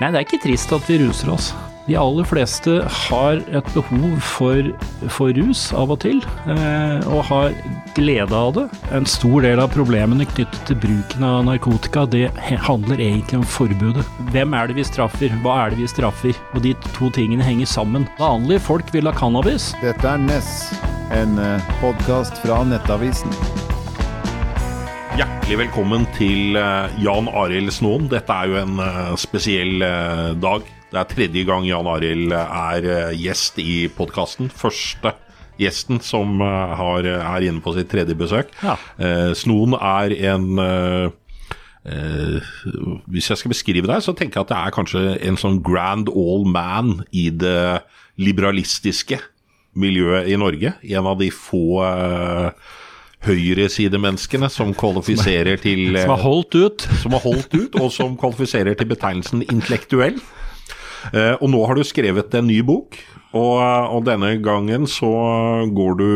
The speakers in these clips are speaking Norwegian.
Nei, det er ikke trist at vi ruser oss. De aller fleste har et behov for, for rus av og til, eh, og har glede av det. En stor del av problemene knyttet til bruken av narkotika, det handler egentlig om forbudet. Hvem er det vi straffer, hva er det vi straffer? Og de to tingene henger sammen. Vanlige folk vil ha cannabis. Dette er Ness, en podkast fra Nettavisen. Hjertelig velkommen til eh, Jan Arild Snåen. Dette er jo en eh, spesiell eh, dag. Det er tredje gang Jan Arild er gjest i podkasten. Første gjesten som har, er inne på sitt tredje besøk. Ja. Snoen er en Eh, hvis jeg skal beskrive deg, så tenker jeg at det er kanskje en sånn grand all man i det liberalistiske miljøet i Norge. En av de få eh, høyresidemenneskene som kvalifiserer til Som har holdt ut? Som har holdt ut, og som kvalifiserer til betegnelsen intellektuell. Eh, og nå har du skrevet en ny bok, og, og denne gangen så går du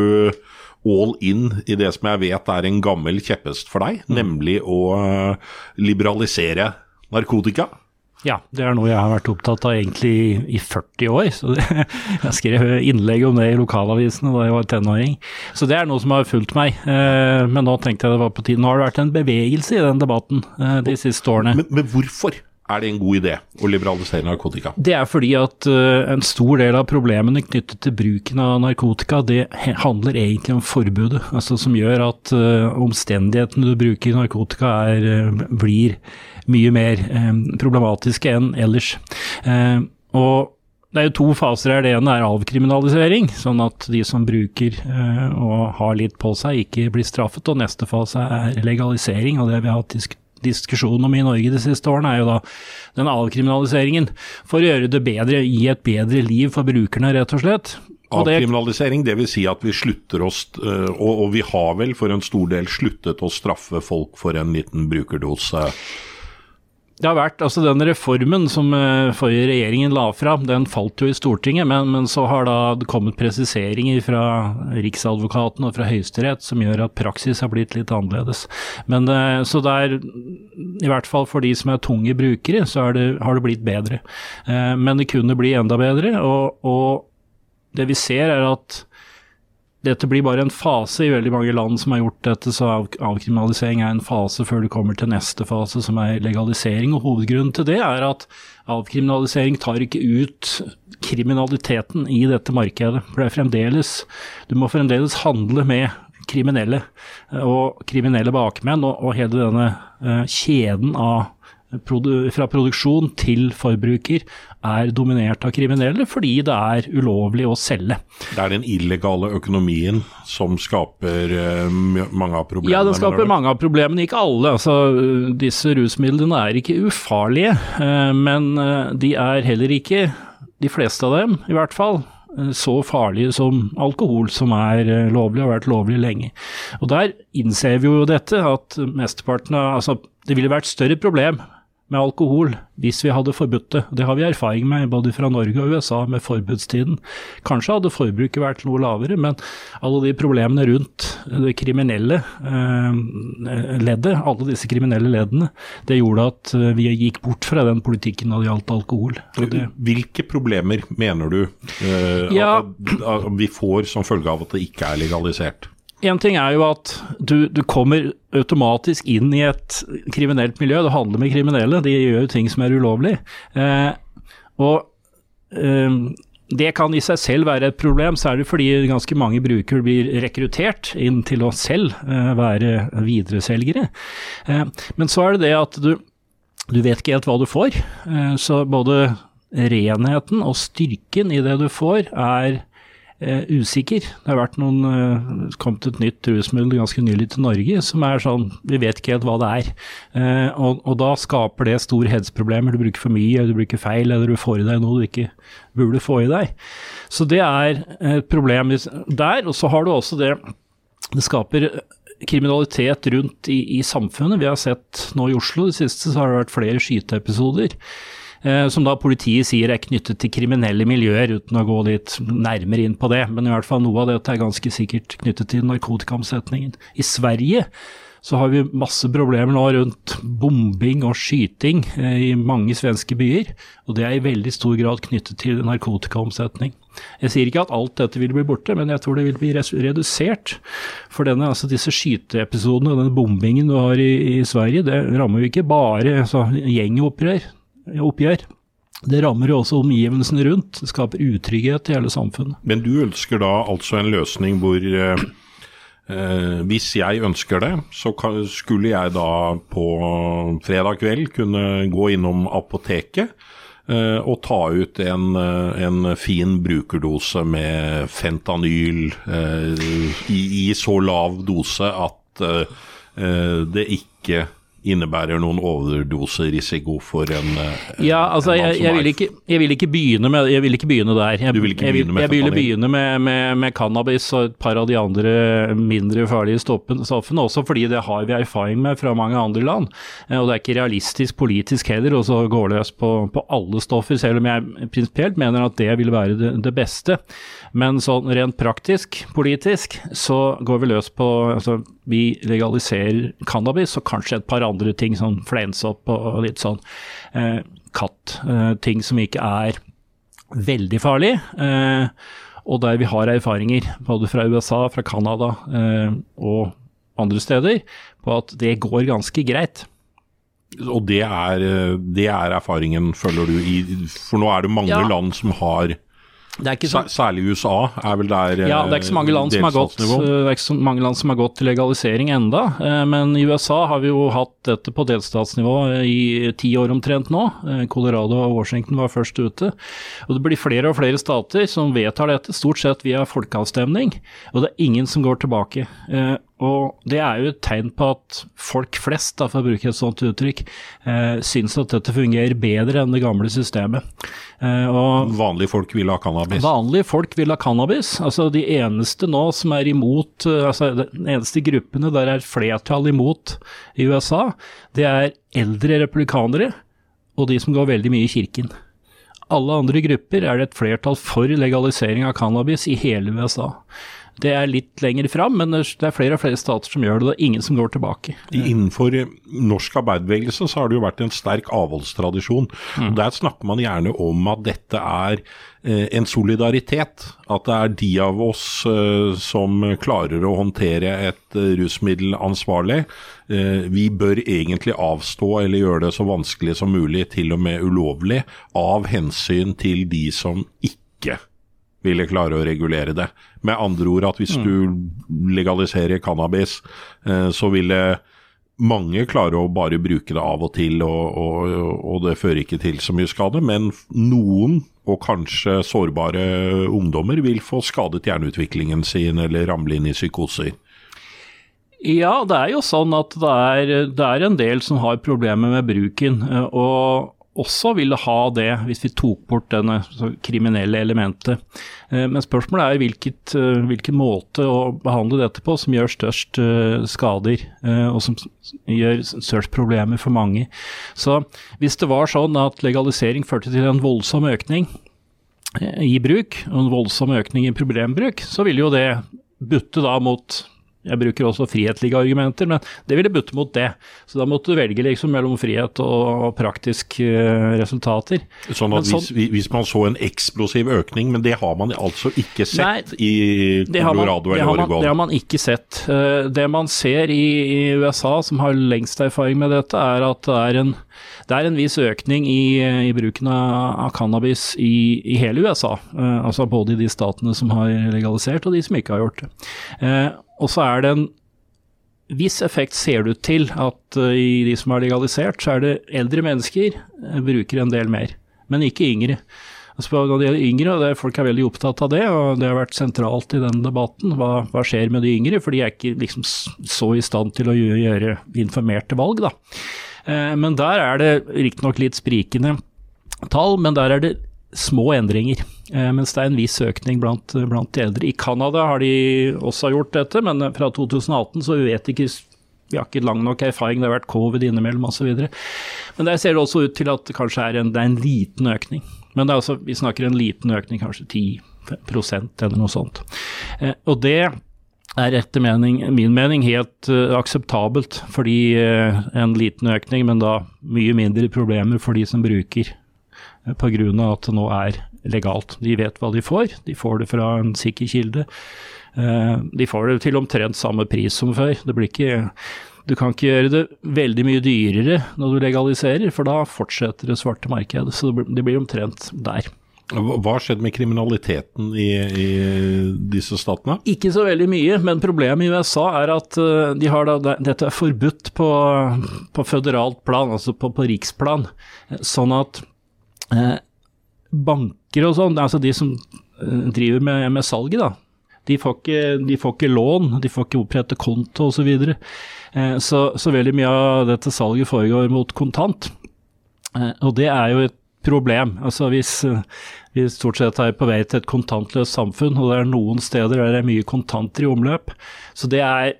all in i det som jeg vet er en gammel kjepphest for deg, mm. nemlig å liberalisere narkotika. Ja, det er noe jeg har vært opptatt av egentlig i 40 år. Så det, jeg skrev innlegg om det i lokalavisene da jeg var tenåring. Så det er noe som har fulgt meg. Eh, men nå tenkte jeg det var på tide. Nå har det vært en bevegelse i den debatten eh, de siste årene. Men, men hvorfor? Er det en god idé å liberalisere narkotika? Det er fordi at uh, en stor del av problemene knyttet til bruken av narkotika, det handler egentlig om forbudet. Altså som gjør at uh, omstendighetene du bruker narkotika er, uh, blir mye mer problematiske enn ellers. og det er jo to faser her. Det ene er avkriminalisering, sånn at de som bruker og har litt på seg, ikke blir straffet. Og neste fase er legalisering, og det har vi hatt diskutert diskusjon om i Norge de siste årene, er jo da den avkriminaliseringen. For å gjøre det bedre, gi et bedre liv for brukerne, rett og slett. Avkriminalisering, dvs. Si at vi slutter oss, eh, og, vi har vel for en stor del sluttet å straffe folk for en liten brukerdose det har vært, altså Den reformen som uh, forrige regjeringen la fram, den falt jo i Stortinget. Men, men, så har da kommet presiseringer fra Riksadvokaten og fra Høyesterett som gjør at praksis har blitt litt annerledes. Men uh, Så det er, i hvert fall for de som er tunge brukere, så det, har det blitt bedre. Uh, men det kunne bli enda bedre. og, og det vi ser er at dette blir bare en fase i veldig mange land som har gjort dette, så av, avkriminalisering er en fase før du kommer til neste fase, som er legalisering. Og hovedgrunnen til det er at avkriminalisering tar ikke ut kriminaliteten i dette markedet. For det er fremdeles Du må fremdeles handle med kriminelle og kriminelle bakmenn, og, og hele denne uh, kjeden av fra produksjon til forbruker er dominert av kriminelle fordi det er ulovlig å selge. Det er den illegale økonomien som skaper uh, mange av problemene? Ja, den skaper mange av problemene, ikke alle. Altså, disse rusmidlene er ikke ufarlige, uh, men uh, de er heller ikke, de fleste av dem i hvert fall, så farlige som alkohol, som er lovlig og har vært lovlig lenge. Og Der innser vi jo dette, at mesteparten av altså, Det ville vært større problem med alkohol hvis vi hadde forbudt det. Det har vi erfaring med både fra Norge og USA med forbudstiden. Kanskje hadde forbruket vært noe lavere, men alle de problemene rundt det kriminelle eh, leddet, alle disse kriminelle leddene, det gjorde at eh, vi gikk bort fra den politikken når det gjaldt alkohol. Det, Hvilke problemer mener du eh, ja, at, at vi får som følge av at det ikke er legalisert? En ting er jo at du, du, kommer automatisk inn i et kriminelt miljø. Du handler med kriminelle, de gjør jo ting som er ulovlig. Eh, og eh, det kan i seg selv være et problem, særlig fordi ganske mange brukere blir rekruttert inn til å selv eh, være videreselgere. Eh, men så er det det at du, du vet ikke helt hva du får. Eh, så både renheten og styrken i det du får, er eh, usikker. Det har vært noen eh, kommet et nytt rusmiddel ganske nylig til Norge som er sånn Vi vet ikke helt hva det er. Eh, og, og, da skaper det store helseproblemer. Du bruker for mye, eller du bruker feil, eller du får i deg noe du ikke burde få i deg. Så det er et problem der. Og så har du også det Det skaper kriminalitet rundt i, i samfunnet. Vi har sett nå i Oslo det siste så har det vært flere skyteepisoder. Eh, som da politiet sier er knyttet til kriminelle miljøer, uten å gå litt nærmere inn på det. Men i hvert fall noe av dette er ganske sikkert knyttet til narkotikaomsetningen. I Sverige så har vi masse problemer nå rundt bombing og skyting eh, i mange svenske byer. Og det er i veldig stor grad knyttet til narkotikaomsetning. Jeg sier ikke at alt dette vil bli borte, men jeg tror det vil bli redusert. For denne, altså disse skyteepisodene og den bombingen du har i, i Sverige, det rammer jo ikke bare altså, gjengoppgjør. Oppgjør. Det rammer jo også omgivelsene rundt. Det skaper utrygghet i hele samfunnet. Men du ønsker da altså en løsning hvor eh, Eh, hvis jeg ønsker det, så skulle jeg da på fredag kveld kunne gå innom apoteket eh, og ta ut en, eh, en, fin brukerdose med fentanyl eh, i, i, så lav dose at eh, det ikke innebærer noen overdoserisiko for en, eh, ja, altså, en jeg, jeg, vil ikke, jeg, vil ikke, begynne med, jeg vil ikke begynne der. Jeg, du vil ikke begynne med Jeg vil begynne med, med, med, cannabis og et par av de andre mindre farlige stoffene, også fordi det har vi erfaring med fra mange andre land. Eh, og det er ikke realistisk politisk heller å gå løs på, på, alle stoffer, selv om jeg prinsipielt mener at det vil være det, det beste. Men sånn rent praktisk, politisk, så går vi løs på altså, Vi legaliserer cannabis og kanskje et par andre ting, sånn fleinsopp og litt sånn eh, katt. Eh, ting som ikke er veldig farlig. Eh, og der vi har erfaringer, både fra USA, fra Canada eh, og andre steder, på at det går ganske greit. Og det er, det er erfaringen, føler du, i For nå er det mange ja. land som har så, Særlig USA er vel der Ja, det er ikke så mange land som har gått, er ikke så mange land som har gått til legalisering enda, eh, men i USA har vi jo hatt dette på delstatsnivå i ti år omtrent nå. Eh, Colorado og Washington var først ute. Og det blir flere og flere stater som vedtar dette, stort sett via folkeavstemning, og det er ingen som går tilbake. Og det er jo et tegn på at folk flest, da, for å bruke et sånt uttrykk, eh, syns at dette fungerer bedre enn det gamle systemet. Eh, vanlige folk vil ha cannabis? Vanlige folk vil ha cannabis. Altså De eneste nå som er imot, eh, altså den eneste gruppene der er flertall imot i USA, det er eldre republikanere og de som går veldig mye i kirken. Alle andre grupper er det et flertall for legalisering av cannabis i hele USA. Det er litt lenger fram, men det er flere og flere stater som gjør det. Det er ingen som går tilbake. Innenfor eh, norsk arbeiderbevegelse så har det jo vært en sterk avholdstradisjon. Mm. Der snakker man gjerne om at dette er eh, en solidaritet. At det er de av oss eh, som klarer å håndtere et rusmiddel ansvarlig. Vi bør egentlig avstå eller gjøre det så vanskelig som mulig, til og med ulovlig, av hensyn til de som ikke ville klare å regulere det. Med andre ord at hvis mm. du legaliserer cannabis, eh, så ville mange klare å bare bruke det av og til, og, og, og, det fører ikke til så mye skade. Men noen, og kanskje sårbare ungdommer, vil få skadet hjerneutviklingen sin eller ramle inn i psykoser. Ja, det er jo sånn at det er, det er en del som har problemer med bruken. Eh, og også ville ha det hvis vi tok bort denne kriminelle elementet. Eh, men spørsmålet er hvilket, eh, hvilken måte å behandle dette på som gjør størst eh, skader, og som gjør størst problemer for mange. Så hvis det var sånn at legalisering førte til en voldsom økning i bruk, og en voldsom økning i problembruk, så ville jo det butte da mot jeg bruker også frihetlige argumenter, men det ville butte mot det. Så da måtte du velge liksom mellom frihet og, praktiske uh, resultater. Sånn at sånn, hvis, hvis, man så en eksplosiv økning, men det har man altså ikke sett nei, i Colorado eller Oregon? Det har man ikke sett. Uh, det man ser i, i, USA, som har lengst erfaring med dette, er at det er en, det er en viss økning i, i bruken av, cannabis i, i, hele USA. Eh, altså både i de statene som har legalisert, og de som ikke har gjort det. Og så er det en viss effekt, ser det ut til, at uh, i de som har legalisert, så er det eldre mennesker uh, bruker en del mer, men ikke yngre. Altså, når det gjelder yngre, og folk er veldig opptatt av det, og det har vært sentralt i den debatten. Hva, hva skjer med de yngre? For de er ikke liksom så i stand til å gjøre informerte valg, da. Uh, men der er det riktignok litt sprikende tall, men der er det små endringer. Eh, mens det er en viss økning blant, blant de eldre. I Canada har de også gjort dette, men fra 2018 så vet ikke vi har ikke lang nok erfaring, det har vært covid innimellom osv. Men der ser det også ut til at det kanskje er en, det er en liten økning. Men altså, vi snakker en liten økning, kanskje 10% eller noe sånt. Eh, og det er etter mening, min mening helt uh, akseptabelt, fordi uh, en liten økning, men da mye mindre problemer for de som bruker, uh, pga. at det nå er legalt. De vet hva de får, de får det fra en sikker kilde. Uh, de får det til omtrent samme pris som før. Det blir ikke du kan ikke gjøre det veldig mye dyrere når du legaliserer, for da fortsetter det svarte markedet. Så det blir, det blir omtrent der. Hva har skjedd med kriminaliteten i, i, disse statene? Ikke så veldig mye, men problemet i USA er at de har da, dette er forbudt på, på føderalt plan, altså på, på, riksplan. Sånn at eh, banker og sånn, altså de som driver med, med salget, da, de får, ikke, de får, ikke, lån, de får ikke opprette konto osv. Så, videre. eh, så Så veldig mye av dette salget foregår mot kontant. Eh, og det er jo et problem. Altså hvis vi stort sett er på vei til et kontantløst samfunn, og det er noen steder der det er mye kontanter i omløp, så det er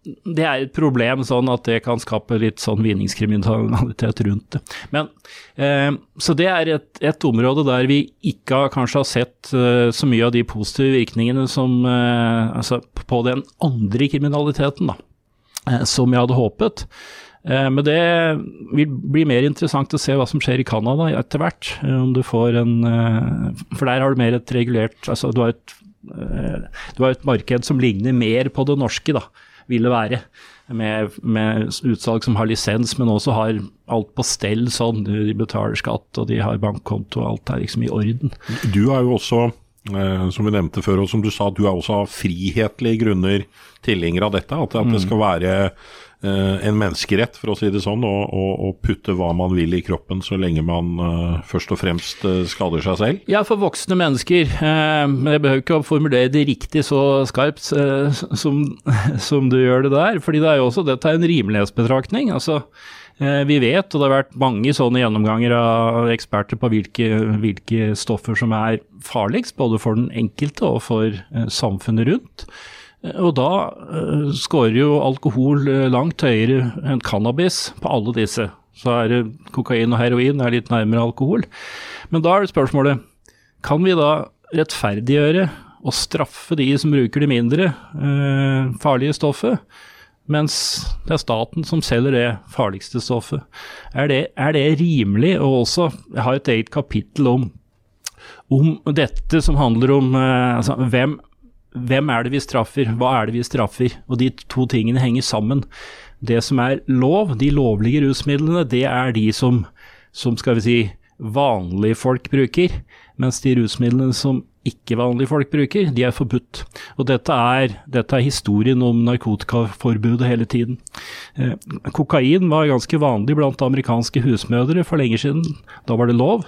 det er et problem sånn at det kan skape litt sånn vinningskriminalitet rundt det. Men, eh, så det er et, et, område der vi ikke har, kanskje har sett eh, så mye av de positive virkningene som eh, altså på den andre kriminaliteten, da, eh, som jeg hadde håpet. Eh, men det vil bli mer interessant å se hva som skjer i Canada etter hvert. Eh, om du får en For der har du mer et regulert Altså du har et, du har et marked som ligner mer på det norske, da det være. Med, med, utsalg som har lisens, men også har alt på stell sånn. De betaler skatt og de har bankkonto, og alt er liksom i orden. Du er jo også, eh, som vi nevnte før, og som du sa, du er også av frihetlige grunner tilhenger av dette. At, at det skal være Eh, en menneskerett, for å si det sånn, å putte hva man vil i kroppen så lenge man uh, først og fremst uh, skader seg selv? Ja, for voksne mennesker. Uh, men jeg behøver ikke å formulere det riktig så skarpt som, som, du gjør det der. fordi det er jo også, dette er en rimelighetsbetraktning. altså vi vet, og det har vært mange sånne gjennomganger av eksperter på hvilke, hvilke stoffer som er farligst, både for den enkelte og for samfunnet rundt. Og da uh, scorer jo alkohol uh, langt høyere enn cannabis på alle disse. Så er det kokain og heroin er litt nærmere alkohol. Men da er det spørsmålet, kan vi da rettferdiggjøre og straffe de som bruker det mindre farlige stoffet, mens det er staten som selger det farligste stoffet? Er det, er det rimelig? Og også, jeg har et eget kapittel om om dette som handler om altså, hvem hvem er det vi straffer, hva er det vi straffer? Og de to tingene henger sammen. Det som er lov, de lovlige rusmidlene, det er de som, som skal vi si, vanlige folk bruker. Mens de rusmidlene som ikke-vanlige folk bruker, de er forbudt. Og dette er, dette er historien om narkotikaforbudet hele tiden. Eh, kokain var ganske vanlig blant amerikanske husmødre for lenge siden. Da var det lov.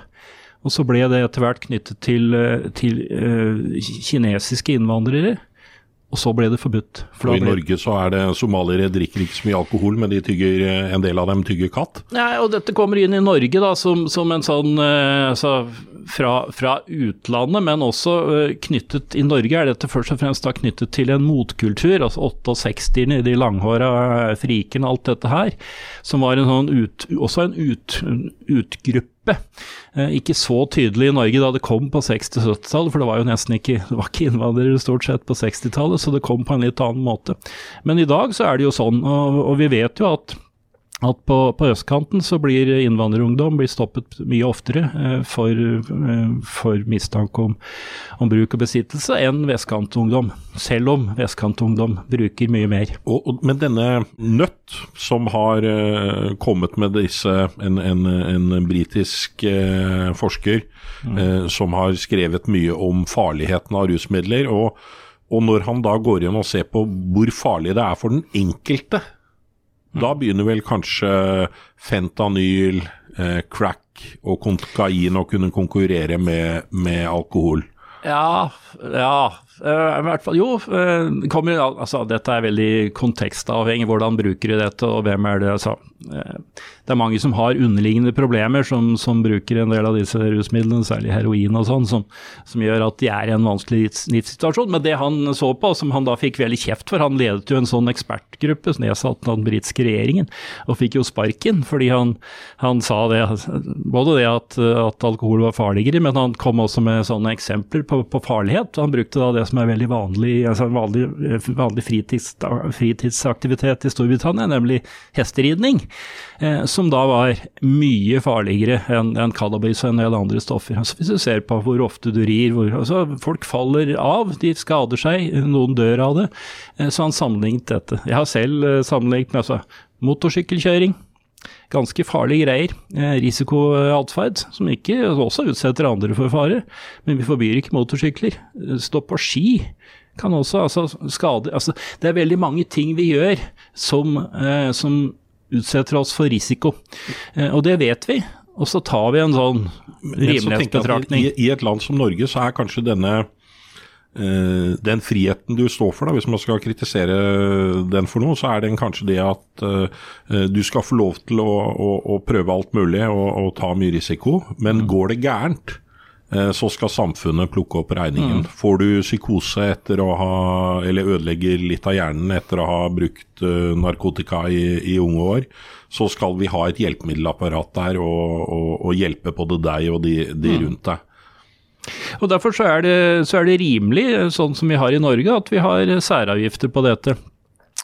Og så ble det etter hvert knyttet til, eh, til uh, kinesiske innvandrere. Og så ble det forbudt. For og I Norge så er det somaliere drikker ikke så mye alkohol, men de tygger, eh, en del av dem tygger katt? Nei, og dette kommer inn i Norge da, som, som en sånn altså, fra, fra, utlandet, men også knyttet I Norge er dette først og fremst da knyttet til en motkultur, altså 68-erne, de langhåra frikene, alt dette her, som var en sånn ut, også en ut, utgruppe gruppe. Eh, ikke så tydelig i Norge da det kom på 60-70-tallet, for det var jo nesten ikke, ikke innvandrere stort sett på 60-tallet, så det kom på en litt annen måte. Men i dag så er det jo sånn, og, og vi vet jo at at på, på, østkanten så blir innvandrerungdom blir stoppet mye oftere eh, for, eh, for mistanke om, om, bruk og besittelse enn vestkantungdom, selv om vestkantungdom bruker mye mer. Og, og, men denne Nødt, som har eh, kommet med disse, en, en, en britisk eh, forsker mm. Eh, som har skrevet mye om farligheten av rusmidler, og, og når han da går inn og ser på hvor farlig det er for den enkelte da begynner vel kanskje fentanyl, eh, crack og kokain å kunne konkurrere med, med alkohol? Ja, ja. Uh, fall, jo, uh, kommer, altså, dette er veldig kontekstavhengig. Hvordan bruker de dette, og hvem er det? Altså, uh, det er mange som har underliggende problemer, som, som, bruker en del av disse rusmidlene, særlig heroin og sånn, som, som, gjør at de er i en vanskelig livssituasjon. Men det han så på, som han da fikk veldig kjeft for, han ledet jo en sånn ekspertgruppe nedsatt av den britiske regjeringen, og fikk jo sparken fordi han, han sa det, både det at, at, alkohol var farligere, men han kom også med sånne eksempler på, på farlighet. Han brukte da det det som er veldig vanlig, altså vanlig, vanlig fritids, fritidsaktivitet i Storbritannia, nemlig hesteridning. Eh, som da var mye farligere enn en cannabis og en del andre stoffer. Altså hvis du ser på hvor ofte du rir, hvor, altså folk faller av, de skader seg, noen dør av det. Eh, så han sammenlignet dette. Jeg har selv eh, sammenlignet med altså, motorsykkelkjøring ganske farlige greier. Eh, risikoatferd, som ikke også utsetter andre for fare. Men vi forbyr ikke motorsykler. Eh, stå på ski kan også altså, skade altså, Det er veldig mange ting vi gjør som, eh, som utsetter oss for risiko. Eh, og det vet vi. Og så tar vi en sånn rimelighetsbetraktning. I, I et land som Norge så er kanskje denne den friheten du står for, da, hvis man skal kritisere den for noe, så er den kanskje det at uh, du skal få lov til å, å, å prøve alt mulig og, og, ta mye risiko. Men mm. går det gærent, uh, så skal samfunnet plukke opp regningen. Mm. Får du psykose etter å ha, eller ødelegger litt av hjernen etter å ha brukt narkotika i, i, unge år, så skal vi ha et hjelpemiddelapparat der og, og, og hjelpe både deg og de, de mm. rundt deg. Og Derfor så er, det, så er, det, rimelig, sånn som vi har i Norge, at vi har særavgifter på dette.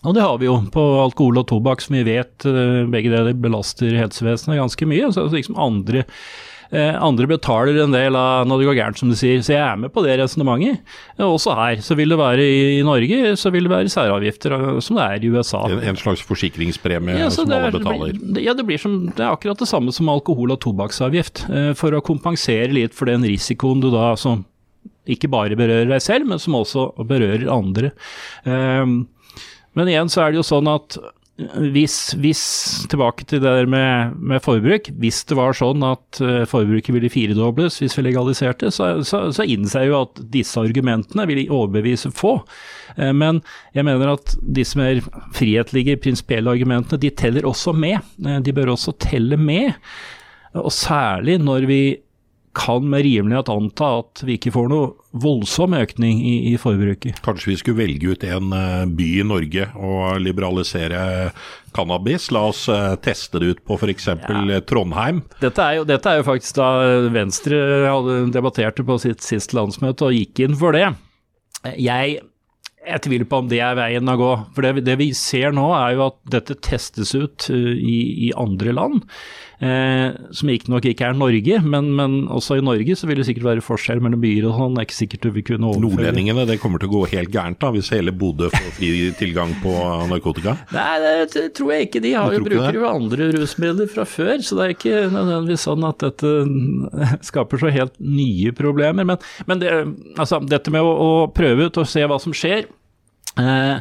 Og det har vi jo på alkohol og tobakk, som vi vet eh, begge deler belaster helsevesenet ganske mye. Så liksom andre Eh, andre betaler en del av når det går gærent, som du sier. Så jeg er med på det resonnementet. Også her. Så vil det være i Norge, så vil det være særavgifter, eh, som det er i USA. En, en slags forsikringspremie ja, som alle betaler? Det, ja, det, blir som, det er akkurat det samme som alkohol- og tobakksavgift. Eh, for å kompensere litt for den risikoen du da som ikke bare berører deg selv, men som også berører andre. Men igjen så er det jo sånn at hvis, hvis, tilbake til det der med, med, forbruk, hvis det var sånn at uh, forbruket ville firedobles hvis vi legaliserte, så, så, så innser jeg jo at disse argumentene vil overbevise få. Uh, men jeg mener at disse mer frihetlige, prinsipielle argumentene, de teller også med. Uh, de bør også telle med. Og særlig når vi kan med rimelighet anta at vi ikke får noe voldsom økning i, i, forbruket. Kanskje vi skulle velge ut en eh, by i Norge og liberalisere cannabis? La oss uh, teste det ut på f.eks. Ja. Trondheim. Dette er, jo, dette er, jo, faktisk da Venstre debatterte på sitt siste landsmøte og gikk inn for det. Jeg jeg tviler på om det er veien å gå. For det, det, vi ser nå, er jo at dette testes ut uh, i, i, andre land. Eh, som riktignok ikke er Norge, men, men, også i Norge så vil det sikkert være forskjell mellom byer og sånn. Det er ikke sikkert du vil kunne overføre Nordlendingene, det kommer til å gå helt gærent da, hvis hele Bodø får fri tilgang på narkotika? Nei, det tror jeg ikke. De har jo, bruker jo andre rusmidler fra før, så det er ikke nødvendigvis sånn at dette skaper så helt nye problemer. Men, men det, altså, dette med å, å prøve ut og se hva som skjer Eh,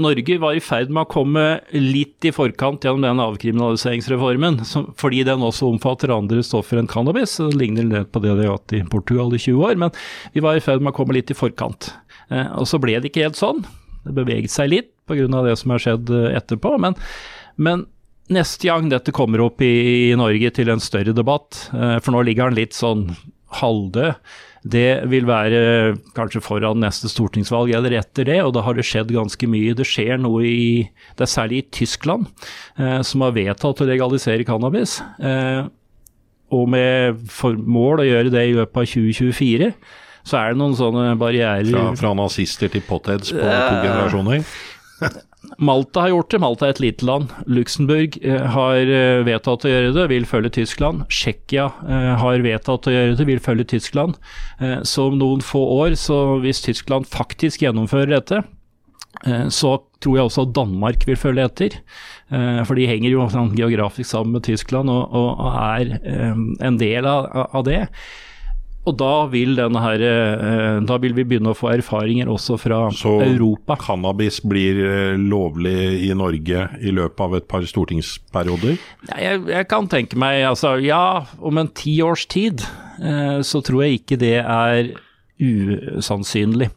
Norge var i ferd med å komme litt i forkant gjennom den avkriminaliseringsreformen, fordi den også omfatter andre stoffer enn cannabis. Det ligner litt på det de har hatt i Portugal i 20 år, men vi var i ferd med å komme litt i forkant. Eh, og så ble det ikke helt sånn. Det beveget seg litt pga. det som har skjedd eh, etterpå. Men, men, neste gang dette kommer opp i, i Norge til en større debatt, for nå ligger den litt sånn halvdød det vil være kanskje foran neste stortingsvalg eller etter det, og da har det skjedd ganske mye. Det skjer noe i Det er særlig i Tyskland, eh, som har vedtatt å legalisere cannabis. Eh, og med mål å gjøre det i løpet av 2024. Så er det noen sånne barrierer Fra, fra nazister til potheads på to generasjoner? Malta har gjort det. Malta er et lite land. Luxembourg eh, har eh, vedtatt å gjøre det, vil følge Tyskland. Tsjekkia eh, har vedtatt å gjøre det, vil følge Tyskland. Så om noen få år, så hvis Tyskland faktisk gjennomfører dette, så tror jeg også at Danmark vil følge etter. For de henger jo sånn geografisk sammen med Tyskland og, er en del av det. Og da vil, her, eh, da vil vi begynne å få erfaringer også fra Så Europa. Så cannabis blir eh, lovlig i Norge i løpet av et par stortingsperioder? Jeg, jeg kan tenke meg, altså ja, om en ti års tid eh, så tror jeg ikke det er usannsynlig.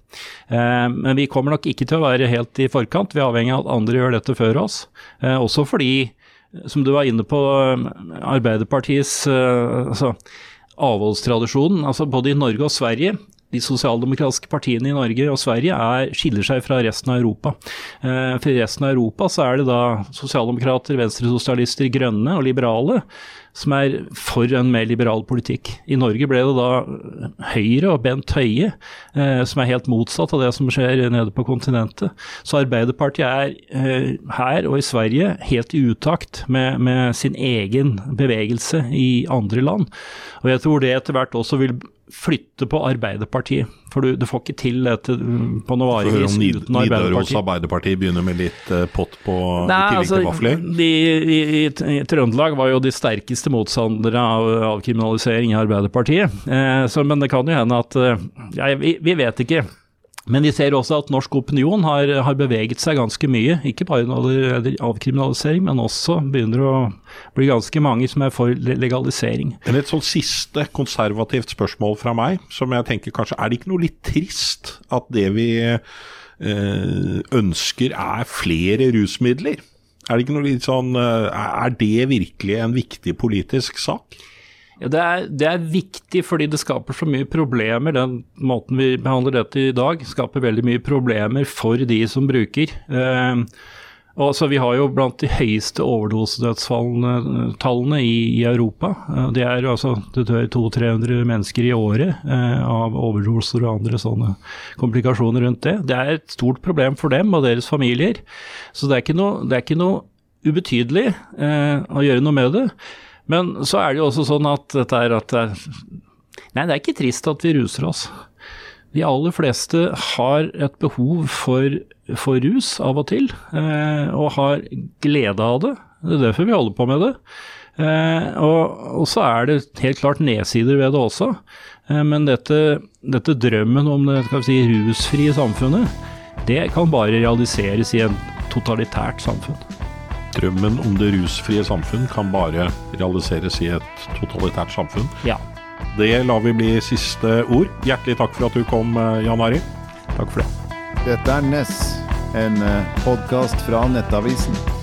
Men vi kommer nok ikke til å være helt i forkant. Vi er avhengig av at andre gjør dette før oss. Også fordi, som du var inne på, Arbeiderpartiets altså, avholdstradisjonen, altså både i Norge og Sverige, de sosialdemokratiske partiene i Norge og Sverige er, skiller seg fra resten av Europa. Eh, for i resten av Europa så er det da sosialdemokrater, venstresosialister, grønne og liberale som er for en mer liberal politikk. I Norge ble det da Høyre og Bent Høie, eh, som er helt motsatt av det som skjer nede på kontinentet. Så Arbeiderpartiet er eh, her og i Sverige helt i utakt med, med sin egen bevegelse i andre land. Og jeg tror det etter hvert også vil flytte på Arbeiderpartiet. For du, du får ikke til dette på noe varig vis uten Nidaros Arbeiderpartiet. Arbeiderparti begynner med litt eh, pott på i Nei, tillegg altså, til vafler. de, i, i, I Trøndelag var jo de sterkeste motstandere av avkriminalisering i Arbeiderpartiet. Eh, så, men det kan jo hende at eh, ja, vi, vi vet ikke. Men vi ser også at norsk opinion har, har beveget seg ganske mye. Ikke bare når det avkriminalisering, men også begynner å bli ganske mange som er for legalisering. Men et sånn siste konservativt spørsmål fra meg, som jeg tenker kanskje Er det ikke noe litt trist at det vi eh, ønsker er flere rusmidler? Er det sånn eh, Er det virkelig en viktig politisk sak? Ja, det, er, det er viktig fordi det skaper så mye problemer. Den måten vi behandler dette i dag, skaper veldig mye problemer for de som bruker. Eh, altså, Vi har jo blant de høyeste overdosedødsfallene i, i Europa. Eh, det er altså, det dør 200-300 mennesker i året eh, av overdoser og andre sånne komplikasjoner rundt det. Det er et stort problem for dem og deres familier. Så det er ikke noe, er ikke noe ubetydelig eh, å gjøre noe med det. Men så er det jo også sånn at dette er at Nei, det er ikke trist at vi ruser oss. De aller fleste har et behov for, for rus av og til, eh, og har glede av det. Det er derfor vi holder på med det. Eh, og, og så er det helt klart nedsider ved det også. Eh, men dette, dette drømmen om det skal vi si, rusfrie samfunnet, det kan bare realiseres i en totalitært samfunn. Drømmen om det rusfrie samfunn kan bare realiseres i et totalitært samfunn. Ja. Det lar vi bli siste ord. Hjertelig takk for at du kom, eh, Jan Ari. Takk for det. Dette er Ness, en podkast fra Nettavisen.